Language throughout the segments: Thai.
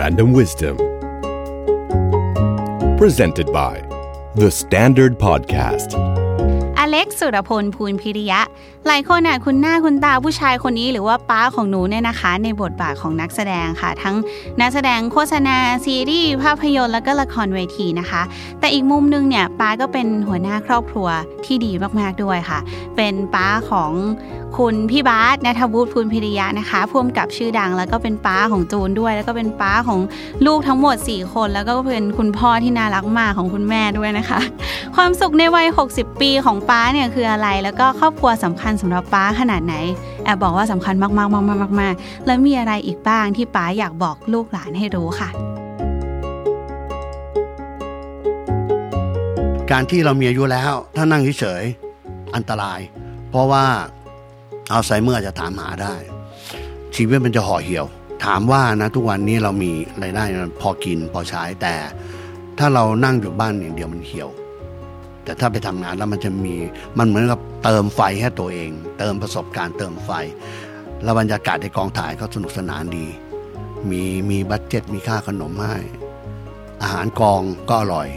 Random Wisdom Presented by The Standard Podcast อเล็กสุรพลภูลพิริยะ หลายคนอะคุณหน้าคุณตาผู้ชายคนนี้หรือว่าป้าของหนูเนี่ยนะคะ ในบทบาทของนักแสดงค่ะ ทั้งนักแสดงโฆษณา ซีรีส์ภาพยนตร์แล้วก็ละครเวทีนะคะ แต่อีกมุมนึงเนี่ยป้าก็เป็นหัวหน้าครอบครัวที่ดีมากๆด้วยค่ะ เป็นป้าของ คุณพี่บาสนัทวุฒิภูลพิริยะนะคะพ่วมกับชื่อดัง แล้วก็เป็นป้าของจูนด้วย แล้วก็เป็นป้าของลูกทั้งหมด 4 คน แล้วก็เป็นคุณพ่อที่น่ารักมากของคุณแม่ด้วยนะคะ ความสุขในวัย 60 ปีของป้าเนี่ยคืออะไร แล้วก็ครอบครัวสำคัญสำหรับป้าขนาดไหนแอบบอกว่าสำคัญมากๆๆๆๆแล้วมีอะไรอีกบ้างที่ป้าอยากบอกลูกหลานให้รู้ค่ะการที่เรามีอายุแล้ว ถ้านั่งเฉยๆอันตราย เพราะว่า อัลไซเมอร์จะถามหาได้ ชีวิตมันจะห่อเหี่ยว ถามว่านะทุกวันนี้เรามีรายได้พอกินพอใช้แต่ ถ้าเรานั่งอยู่บ้านอย่างเดียวมันเหี่ยว แต่ถ้าไปทำงานแล้วมันจะมีมันเหมือนกับเติมไฟให้ตัวเอง เติมประสบการณ์เติมไฟ แล้วบรรยากาศในกองถ่ายก็สนุกสนานดี มีมีบัตเจ็ตมีค่าขนมให้อาหารกองก็อร่อย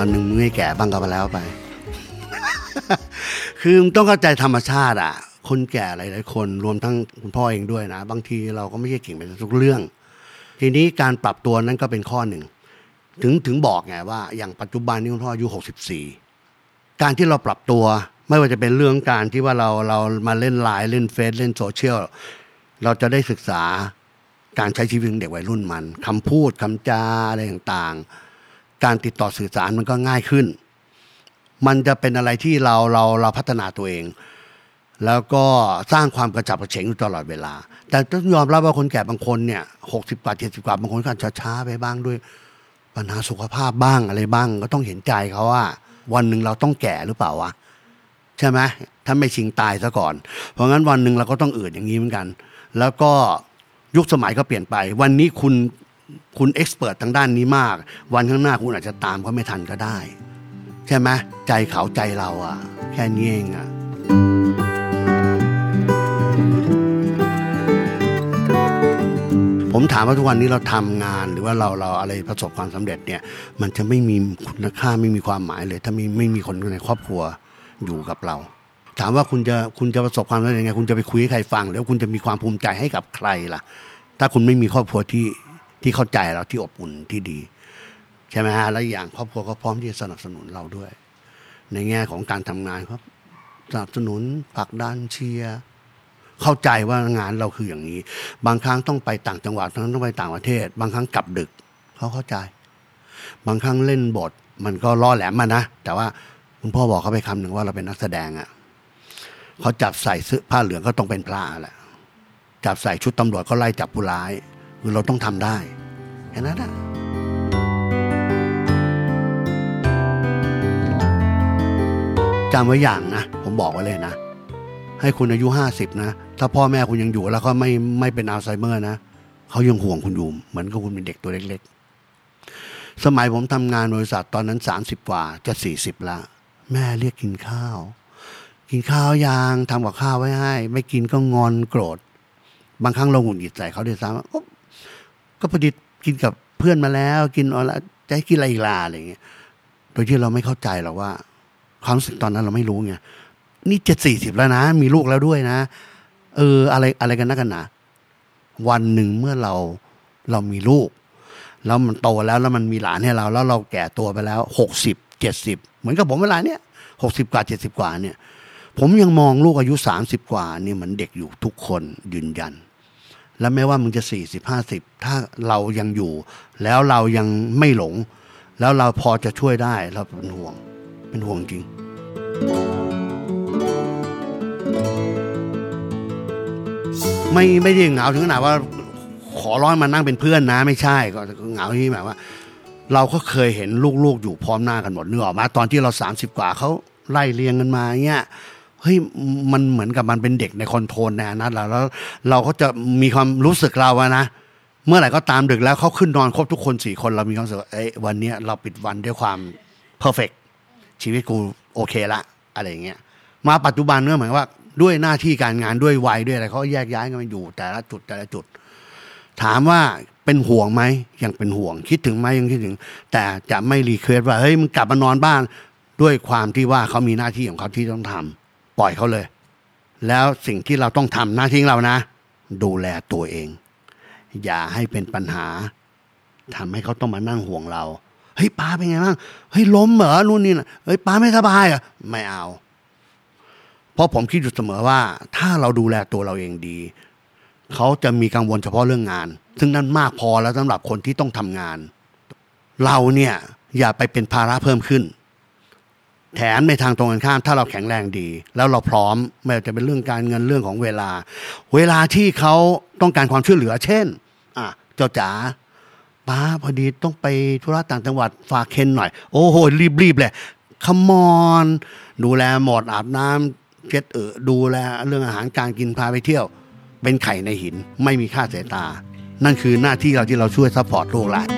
วันหนึ่งมึงไม่แก่บ้างก็ไปแล้วไป คือต้องเข้าใจธรรมชาติอะ คนแก่หลายๆคนรวมทั้งคุณพ่อเองด้วยนะ บางทีเราก็ไม่ใช่เก่งไปทุกเรื่อง ทีนี้การปรับตัวนั้นก็เป็นข้อหนึ่ง ถึงถึงบอกไงว่า อย่างปัจจุบันนี้คุณพ่ออายุ64การที่เราปรับตัวไม่ว่าจะเป็นเรื่องการที่ว่าเราเรามาเล่นไลน์เล่นเฟซเล่นโซเชียลเราจะได้ศึกษาการใช้ชีวิตของเด็กวัยรุ่นมันคำพูดคำจาอะไรต่างๆ การติดต่อสื่อสารมันก็ง่ายขึ้น มันจะเป็นอะไรที่เราเราเราพัฒนาตัวเอง แล้วก็สร้างความกระฉับกระเฉงอยู่ตลอดเวลา แต่ต้องยอมรับว่าคนแก่บางคนเนี่ยหกสิบกว่าเจ็ดสิบกว่าบางคนก็อาจจะช้าไปบ้างด้วย ปัญหาสุขภาพบ้างอะไรบ้าง ก็ต้องเห็นใจเขาว่า วันหนึ่งเราต้องแก่หรือเปล่าวะใช่ไหมถ้าไม่ชิงตายซะก่อน เพราะงั้นวันหนึ่งเราก็ต้องอืดอย่างนี้เหมือนกัน แล้วก็ยุคสมัยก็เปลี่ยนไป วันนี้คุณ คุณเอ็กซ์เพรสทางด้านนี้มาก วันข้างหน้าคุณอาจจะตามเขาไม่ทันก็ได้ ใช่ไหมใจเขาใจเราอะแค่นี้เองอะผมถามว่าทุกวันนี้เราทำงานหรือว่าเราเราอะไรประสบความสำเร็จเนี่ย มันจะไม่มีคุณค่าไม่มีความหมายเลย ถ้าไมีไม่มีคนในครอบครัวอยู่กับเรา ถามว่าคุณจะคุณจะประสบความสำเร็จยังไงคุณจะไปคุยให้ใครฟัง แล้วคุณจะมีความภูมิใจให้กับใครล่ะ ถ้าคุณไม่มีครอบครัวที่ ที่เข้าใจเราที่อบอุ่นที่ดี ใช่ไหมฮะแล้วอย่างครอบครัวก็พร้อมที่จะสนับสนุนเราด้วย ในแง่ของการทำงานครับสนับสนุนผลักดันเชียร์เข้าใจว่างานเราคืออย่างนี้ บางครั้งต้องไปต่างจังหวัดบางครั้งต้องไปต่างประเทศ บางครั้งกลับดึกเขาเข้าใจ บางครั้งเล่นบท มันก็ล่อแหลมมานะแต่ว่าคุณพ่อบอกเขาไปคำหนึ่งว่าเราเป็นนักแสดงอะ่ะเขาจับใส่เสื้อผ้าเหลืองก็ต้องเป็นพระแหละจับใส่ชุดตำรวจก็ไล่จับผู้ร้าย คือเราต้องทำได้แค่นั้นแหละจำไว้อย่างนะ ผมบอกไว้เลยนะ ให้คุณอายุห้าสิบนะ ถ้าพ่อแม่คุณยังอยู่แล้วก็ไม่ไม่เป็นอัลไซเมอร์นะเขายังห่วงคุณอยู่เหมือนกับคุณเป็นเด็กตัวเล็ก ๆ สมัยผมทำงานบริษัทตอนนั้นสามสิบกว่าจะสี่สิบละ แม่เรียกกินข้าว กินข้าวยางทำกับข้าวไว้ให้ ไม่กินก็งอนโกรธ บางครั้งเราหงุดหงิดใส่เขาด้วยซ้ำ ก็พอดีกินกับเพื่อนมาแล้ว กินอะไรจะให้กินอะไรอีกล่ะอะไรอย่างเงี้ย โดยที่เราไม่เข้าใจหรอกว่า ความรู้สึกตอนนั้นเราไม่รู้ไงนี่เจ็ดสี่สิบแล้วนะ มีลูกแล้วด้วยนะ เออ อะไรอะไรกันนักกันหนาวันหนึ่งเมื่อเราเรามีลูก แล้วมันโตแล้วแล้วมันมีหลานให้เรา แล้วเราแก่ตัวไปแล้วหกสิบเจ็ดสิบเหมือนกับผมเวลาเนี้ยหกสิบกว่าเจ็ดสิบกว่าเนี่ย ผมยังมองลูกอายุสามสิบกว่านี่เหมือนเด็กอยู่ทุกคนยืนยัน แล้วแม้ว่ามึงจะสี่สิบห้าสิบถ้าเรายังอยู่ แล้วเรายังไม่หลง แล้วเราพอจะช่วยได้เราเป็นห่วง เป็นห่วงจริง ไม่ไม่ได้เหงาถึงขนาดว่า ขอร้องมานั่งเป็นเพื่อนนะ ไม่ใช่ก็เหงาที่แบบว่า เราก็เคยเห็นลูกๆอยู่พร้อมหน้ากันหมดเนอะออกมาตอนที่เราสามสิบกว่าเขาไล่เรียงกันมาเงี้ย เฮ้ยมันเหมือนกับมันเป็นเด็กใน control ในนั้นเราแล้วเราก็จะมีความรู้สึกเราอะนะเมื่อไหร่ก็ตามดึกแล้วเขาขึ้นนอนครบทุกคนสี่คนเรามีความรู้สึกว่าเอ้ยวันนี้เราปิดวันด้วยความ perfect ชีวิตกูโอเคละอะไรอย่างเงี้ยมาปัจจุบันก็หมายว่าด้วยหน้าที่การงานด้วยวัยด้วยอะไรเขาแยกย้ายกันมาอยู่แต่ละจุดแต่ละจุด ถามว่าเป็นห่วงไหมยังเป็นห่วง คิดถึงไหมยังคิดถึง แต่จะไม่รีเควสว่าเฮ้ยมึงกลับมานอนบ้าน ด้วยความที่ว่าเขามีหน้าที่ของเขาที่ต้องทำ ปล่อยเขาเลย แล้วสิ่งที่เราต้องทำหน้าที่เรานะ ดูแลตัวเอง อย่าให้เป็นปัญหาทำให้เขาต้องมานั่งห่วงเราเฮ้ยป้าเป็นไงบ้างเฮ้ยล้มเหรอนู่นนี่นะเฮ้ยป้าไม่สบายอะไม่เอา เพราะผมคิดอยู่เสมอว่า ถ้าเราดูแลตัวเราเองดีเขาจะมีกังวลเฉพาะเรื่องงาน ซึ่งนั่นมากพอแล้วสำหรับคนที่ต้องทำงาน เราเนี่ยอย่าไปเป็นภาระเพิ่มขึ้น แถมในทางตรงกันข้ามถ้าเราแข็งแรงดี แล้วเราพร้อมไม่ว่าจะเป็นเรื่องการเงินเรื่องของเวลา เวลาที่เขาต้องการความช่วยเหลือ เช่น อะเจ้าจ๋าป้าพอดีต้องไปธุระต่างจังหวัดฝากเคนหน่อย โอ้โหรีบๆเลยขมอนดูแลหมดอาบน้ำเช็ดเออดูแลเรื่องอาหารการกินพาไปเที่ยว เป็นไข่ในหินไม่มีค่าสายตา นั่นคือหน้าที่เราที่เราช่วย support ลูกหลาน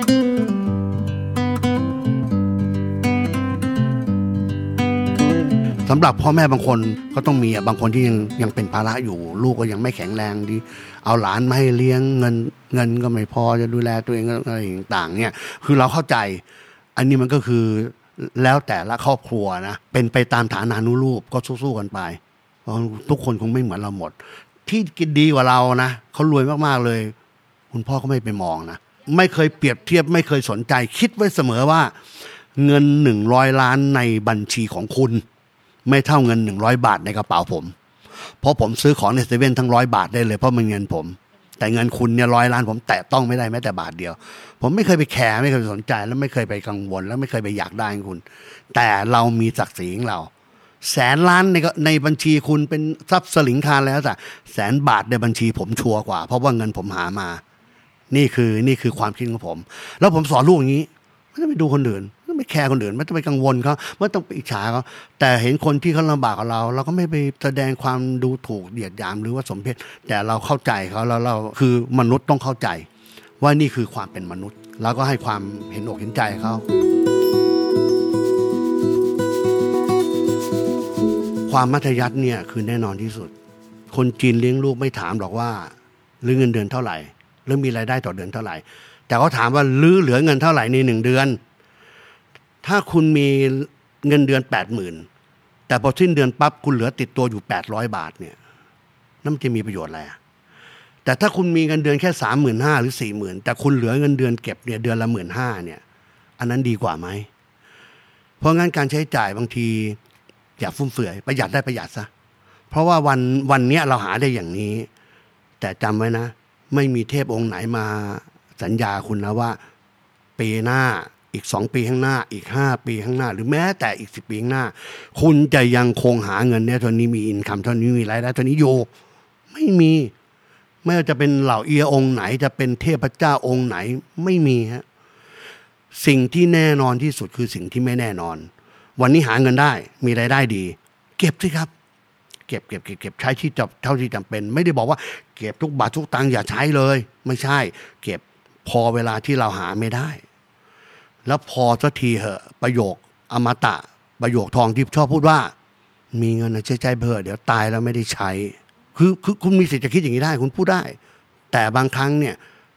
สำหรับพ่อแม่บางคนก็ต้องมีบางคนที่ยังยังเป็นภาระอยู่ ลูกก็ยังไม่แข็งแรงดีเอาหลานมาให้เลี้ยงเงินเงินก็ไม่พอจะดูแลตัวเองอะไรต่างๆเนี่ยคือเราเข้าใจ อันนี้มันก็คือแล้วแต่ละครอบครัวนะเป็นไปตามฐานานุรูปก็สู้ๆกันไปทุกคนคงไม่เหมือนเราหมด ที่กินดีกว่าเรานะเขารวยมากๆเลย คุณพ่อก็ไม่ไปมองนะไม่เคยเปรียบเทียบไม่เคยสนใจ คิดไว้เสมอว่า เงินหนึ่งร้อยล้านในบัญชีของคุณ ไม่เท่าเงินหนึ่งร้อยบาทในกระเป๋าผม เพราะผมซื้อของในเซเว่นทั้งร้อยบาทได้เลยเพราะมันเงินผม แต่เงินคุณเนี่ยร้อยล้านผมแตะต้องไม่ได้แม้แต่บาทเดียว ผมไม่เคยไปแคร์ไม่เคยสนใจ แล้วไม่เคยไปกังวล แล้วไม่เคยไปอยากได้คุณ แต่เรามีศักดิ์ศรีของเรา แสนล้านในในบัญชีคุณเป็นทรัพย์สลิงคารแล้วแต่แสนบาทในบัญชีผมชัวร์กว่า เพราะว่าเงินผมหามา นี่คือนี่คือความคิดของผม แล้วผมสอนลูกอย่างนี้ไม่ต้องไปดูคนอื่น ต้องไปแคร์คนอื่นไม่ต้องไปกังวลเขาไม่ต้องไปอิจฉาเขาแต่เห็นคนที่เขาลำบากกับเรา เราก็ไม่ไปแสดงความดูถูกเหยียดหยามหรือว่าสมเพชแต่เราเข้าใจเขาแล้วเราคือมนุษย์ต้องเข้าใจ ว่านี่คือความเป็นมนุษย์ แล้วก็ให้ความเห็นอกเห็นใจเขาความมัธยัติเนี่ยคือแน่นอนที่สุด คนจีนเลี้ยงลูกไม่ถามหรอกว่าหรือเงินเดือนเท่าไหร่หรือมีรายได้ต่อเดือนเท่าไหร่ แต่เขาถามว่าลื้อเหลือเงินเท่าไหร่ในหนึ่งเดือน ถ้าคุณมีเงินเดือนแปดหมื่นแต่พอสิ้นเดือนปั๊บคุณเหลือติดตัวอยู่แปดร้อยบาทเนี่ยนั่นมันจะมีประโยชน์อะไรแต่ถ้าคุณมีเงินเดือนแค่สามหมื่นห้าหรือสี่หมื่นแต่คุณเหลือเงินเดือนเก็บเนี่ยเดือนละหมื่นห้าเนี่ย อันนั้นดีกว่าไหม เพราะงั้นการใช้จ่ายบางทีอย่าฟุ่มเฟือยประหยัดได้ประหยัดซะเพราะว่าวันวันนี้เราหาได้อย่างนี้ แต่จำไว้นะ ไม่มีเทพองค์ไหนมาสัญญาคุณนะว่า ปีหน้า อีกสองปีข้างหน้าอีกห้าปีข้างหน้า หรือแม้แต่อีกสิบปีข้างหน้า คุณจะยังคงหาเงินเนี่ยเท่านี้มีอินคัมเท่านี้มีรายได้เท่านี้อยู่ไม่มีไม่ว่าจะเป็นเหล่าเอียองค์ไหนจะเป็นเทพเจ้าองค์ไหนไม่มีฮะสิ่งที่แน่นอนที่สุดคือสิ่งที่ไม่แน่นอน วันนี้หาเงินได้มีรายได้ดี เก็บสิครับ เก็บเก็บเก็บเก็บใช้ที่จเท่าที่จำเป็น ไม่ได้บอกว่าเก็บทุกบาททุกตังค์อย่าใช้เลย ไม่ใช่ เก็บพอเวลาที่เราหาไม่ได้ แล้วพอสักทีเหอะประโยคอมตะ ประโยคทองที่ชอบพูดว่า มีเงินใช้ใจเพื่อเดี๋ยวตายแล้วไม่ได้ใช้ คือคือคุณมีสิทธิ์จะคิดอย่างนี้ได้ คุณพูดได้ แต่บางครั้งเนี่ย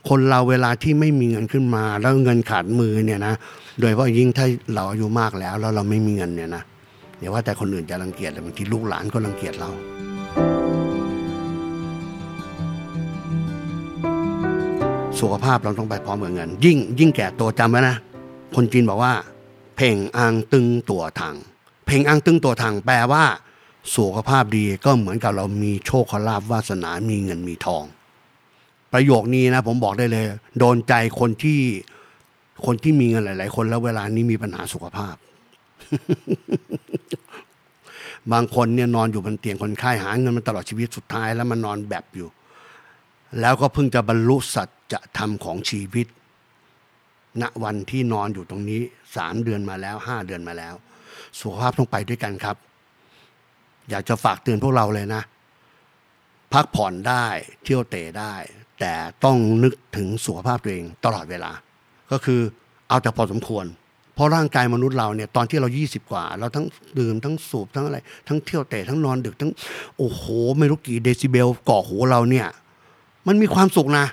คนเราเวลาที่ไม่มีเงินขึ้นมา แล้วเงินขาดมือเนี่ยนะโดยเฉพาะยิ่งถ้าเราอายุมากแล้วแล้วเราไม่มีเงินเนี่ยนะเดี๋ยวว่าแต่คนอื่นจะรังเกียจแต่บางทีลูกหลานก็รังเกียจเราสุขภาพเราต้องไปพร้อมกับเงิน ยิ่งยิ่งแก่ตัวจำไว้นะ คนจีนบอกว่า เพ่งอังตึงตัวถัง เพ่งอังตึงตัวถังแปลว่า สุขภาพดีก็เหมือนกับเรามีโชคลาภวาสนามีเงินมีทอง ประโยคนี้นะ ผมบอกได้เลย โดนใจคนที่คนที่มีเงินหลาย ๆ คนแล้วเวลานี้มีปัญหาสุขภาพ บางคนเนี่ยนอนอยู่บนเตียงคนไข้หาเงินมาตลอดชีวิตสุดท้ายแล้วมันนอนแบบอยู่ แล้วก็เพิ่งจะบรรลุสัจธรรมของชีวิต ณวันที่นอนอยู่ตรงนี้สามเดือนมาแล้วห้าเดือนมาแล้ว สุขภาพต้องไปด้วยกันครับ อยากจะฝากเตือนพวกเราเลยนะ พักผ่อนได้เที่ยวเตะได้ แต่ต้องนึกถึงสุขภาพตัวเองตลอดเวลา ก็คือเอาแต่พอสมควร เพราะร่างกายมนุษย์เราเนี่ยตอนที่เรายี่สิบกว่า เราทั้งดื่มทั้งสูบทั้งอะไร ทั้งเที่ยวเตะทั้งนอนดึกทั้งโอ้โห ไม่รู้กี่เดซิเบลก่อหูเราเนี่ย มันมีความสุขนะ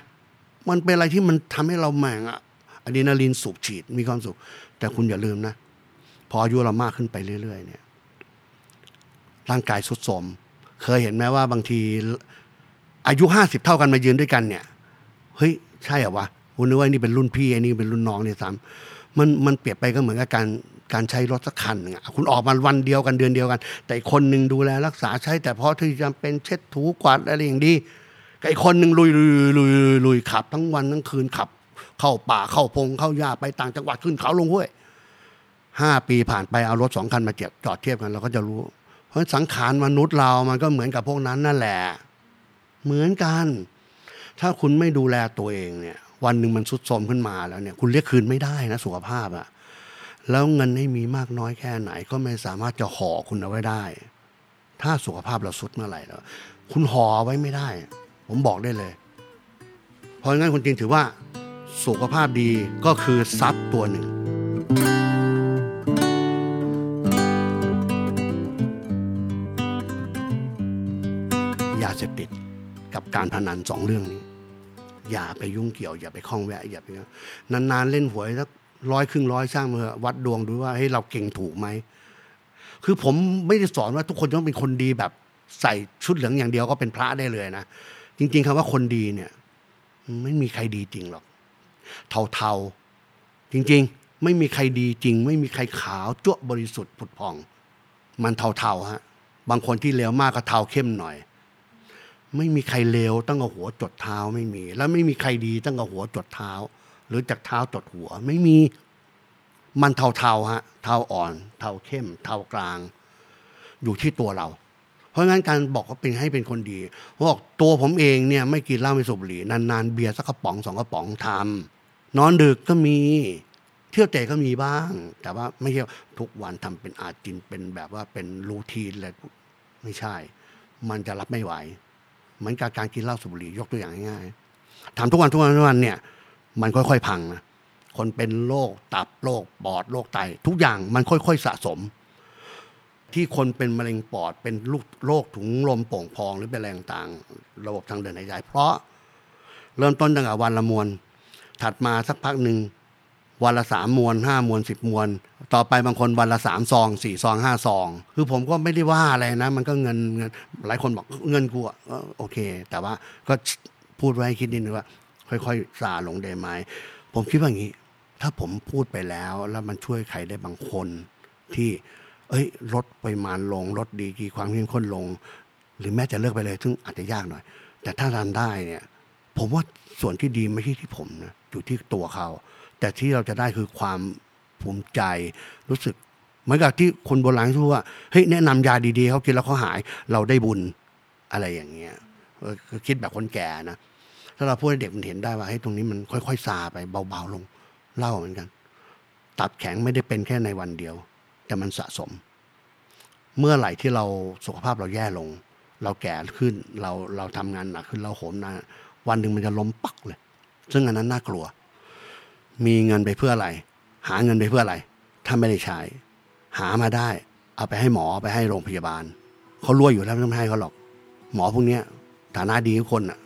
มันเป็นอะไรที่มันทำให้เราแหม่งอะ อะดรีนาลีนสูบฉีดมีความสุข แต่คุณอย่าลืมนะ พออายุเรามากขึ้นไปเรื่อย ๆ เนี่ย ร่างกายสุดโทรมเคยเห็นไหมว่าบางทีอายุห้าสิบเท่ากันมายืนด้วยกันเนี่ย เฮ้ย ใช่เหรอวะคุณนึกว่านี่เป็นรุ่นพี่ไอ้นี่เป็นรุ่นน้องเนี่ยซ้ำมันมันเปรียบไปก็เหมือนกับการการใช้รถสักคันหนึ่งอะคุณออกมาวันเดียวกันเดือนเดียวกัน แต่อีกคนหนึ่งดูแลรักษาใช้ แต่เพราะที่จำเป็นเช็ดถูกวาดอะไรอย่างดีกับอีกคนหนึ่งลุยลุยลุยลุยขับทั้งวันทั้งคืนขับ เข้าป่าเข้าพงเข้าหญ้าไปต่างจังหวัดขึ้นเขาลงห้วยห้าปีผ่านไปเอารถสองคันมาเจียบจอดเทียบกันเราก็จะรู้ เพราะสังขารมนุษย์เรามันก็เหมือนกับพวกนั้นนั่นแหละเหมือนกัน ถ้าคุณไม่ดูแลตัวเองเนี่ย วันหนึ่งมันสุดโทรมขึ้นมาแล้วเนี่ย คุณเรียกคืนไม่ได้นะสุขภาพอะแล้วเงินให้มีมากน้อยแค่ไหน ก็ไม่สามารถจะห่อคุณเอาไว้ได้ ถ้าสุขภาพเราสุดเมื่อไหร่แล้วคุณห่อไว้ไม่ได้ ผมบอกได้เลย เพราะงั้นคุณจริงถือว่า สุขภาพดีก็คือทรัพย์ตัวหนึ่ง ยาเสพติดกับการพนันสองเรื่องนี้ อย่าไปยุ่งเกี่ยว อย่าไปคล้องแวะ อย่าไปนานๆเล่นหวยสักร้อยครึ่งร้อยช่างมาเอวัดดวงดูว่าให้ยเราเก่งถูกไหม คือผมไม่ได้สอนว่าทุกคนต้องเป็นคนดีแบบใส่ชุดเหลืองอย่างเดียวก็เป็นพระได้เลยนะ จริง ๆคำว่าคนดีเนี่ย ไม่มีใครดีจริงหรอก เทาๆ จริงๆ ไม่มีใครดีจริง ไม่มีใครขาวจั่วบริสุทธิ์ผุดพอง มันเทาๆฮะบางคนที่เลวมากก็เทาเข้มหน่อย ไม่มีใครเลวตั้งแต่หัวจดเท้าไม่มี แล้วไม่มีใครดีตั้งแต่หัวจดเท้า หรือจากเท้าจดหัวไม่มีมันเทาๆฮะเทาอ่อน เทาเข้ม เทากลาง อยู่ที่ตัวเรา เพราะงั้นการบอกว่าเป็นให้เป็นคนดีบอกตัวผมเองเนี่ยไม่กินเหล้าไม่สูบบุหรี่นานๆเบียร์สักกระป๋องสองกระป๋องทำ นอนดึกก็มี เที่ยวเตะก็มีบ้าง แต่ว่าไม่ใช่ทุกวันทำเป็นอาจินเป็นแบบว่าเป็นรูทีนเลยไม่ใช่ มันจะรับไม่ไหว เหมือนกับการกินเหล้าสูบบุหรี่ยกตัวอย่างง่ายๆทำทุกวันทุกวันทุกวันเนี่ย มันค่อยๆพังนะคนเป็นโรคตับโรคปอดโรคไต ทุกอย่างมันค่อยๆสะสม ที่คนเป็นมะเร็งปอดเป็นลูกโรคถุงลมโป่งพองหรือเป็นอะไรต่างๆระบบทางเดินหายใจเพราะเริ่มต้นตั้งแต่วันละมวล ถัดมาสักพักหนึ่งวันละสามมวลห้ามวลสิบมวลต่อไปบางคนวันละสามซองสี่ซองห้าซอง คือผมก็ไม่ได้ว่าอะไรนะ มันก็เงินเงินหลายคนบอกเงินกูอะโอเค แต่ว่าก็พูดไว้คิดนิดนึงว่า ค่อยๆซาลงได้ไหมผมคิดว่าอย่างนี้ ถ้าผมพูดไปแล้ว แล้วมันช่วยใครได้บางคนที่ เอ้ยลดปริมาณลงลดดีกี่ความเข้มข้นลง หรือแม้จะเลิกไปเลย ซึ่งอาจจะยากหน่อย แต่ถ้าทำได้เนี่ย ผมว่าส่วนที่ดีไม่ใช่ที่ผมนะอยู่ที่ตัวเขา แต่ที่เราจะได้คือความภูมิใจรู้สึกเหมือนกับที่คนโบราณพูดว่าเฮ้ยแนะนำยาดีๆเขากินแล้วเขาหายเราได้บุญอะไรอย่างเงี้ยคิดแบบคนแก่นะถ้าเราพูดให้เด็กมันเห็นได้ว่าให้ยตรงนี้มันค่อยๆซาไปเบาๆลงเล่าเหมือนกัน ตับแข็งไม่ได้เป็นแค่ในวันเดียว แต่มันสะสม เมื่อไหร่ที่เราสุขภาพเราแย่ลง เราแก่ขึ้นเราเราทำงานหนักขึ้นเราโหมนาน วันหนึ่งมันจะล้มปักเลย ซึ่งอันนั้นน่ากลัว มีเงินไปเพื่ออะไร หาเงินไปเพื่ออะไรถ้าไม่ได้ใช้ หามาได้ เอาไปให้หมอไปให้โรงพยาบาลเขารวยอยู่แล้วไม่ต้องให้เขาหรอก หมอพวกเนี้ยฐานะดีทุกคนอะ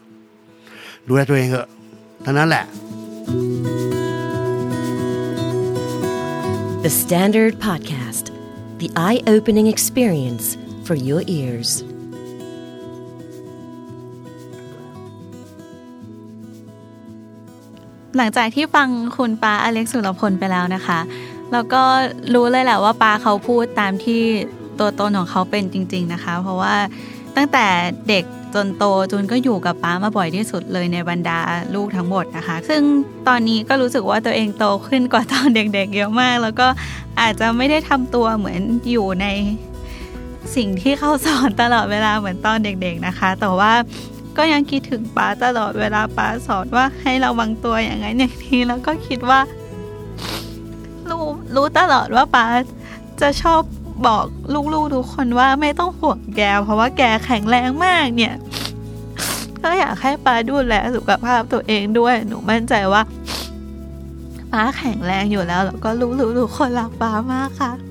ดูแลตัวเองเถอะเท่านั้นแหละ The Standard Podcast, the eye opening experience for your ears. หลังจากที่ฟังคุณปาอเล็กซ์สุรพลไปแล้วนะคะ แล้วก็รู้เลยแหละว่าปาเขาพูดตามที่ตัวตนของเขาเป็นจริง ๆนะคะ เพราะว่าตั้งแต่เด็กจนโตจูนก็อยู่กับป้ามาบ่อยที่สุดเลยในบรรดาลูกทั้งหมดนะคะ ซึ่งตอนนี้ก็รู้สึกว่าตัวเองโตขึ้นกว่าตอนเด็กๆเยอะมาก แล้วก็อาจจะไม่ได้ทำตัวเหมือนอยู่ในสิ่งที่เขาสอนตลอดเวลาเหมือนตอนเด็ก ๆนะคะ แต่ว่า ก็ยังคิดถึงป้าตลอดเวลาป้าสอนว่าให้ระวังตัวอย่างนั้นอย่างนี้แล้วก็คิดว่า รู้รู้ตลอดว่าป้าจะชอบบอกลูกๆทุกคนว่าไม่ต้องห่วงแกเพราะว่าแกแข็งแรงมากเนี่ย ก็อยากให้ป้าดูแลสุขภาพตัวเองด้วยหนูมั่นใจว่าป้าแข็งแรงอยู่แล้วแล้วก็รู้รู้ทุกคนรักป้ามากค่ะ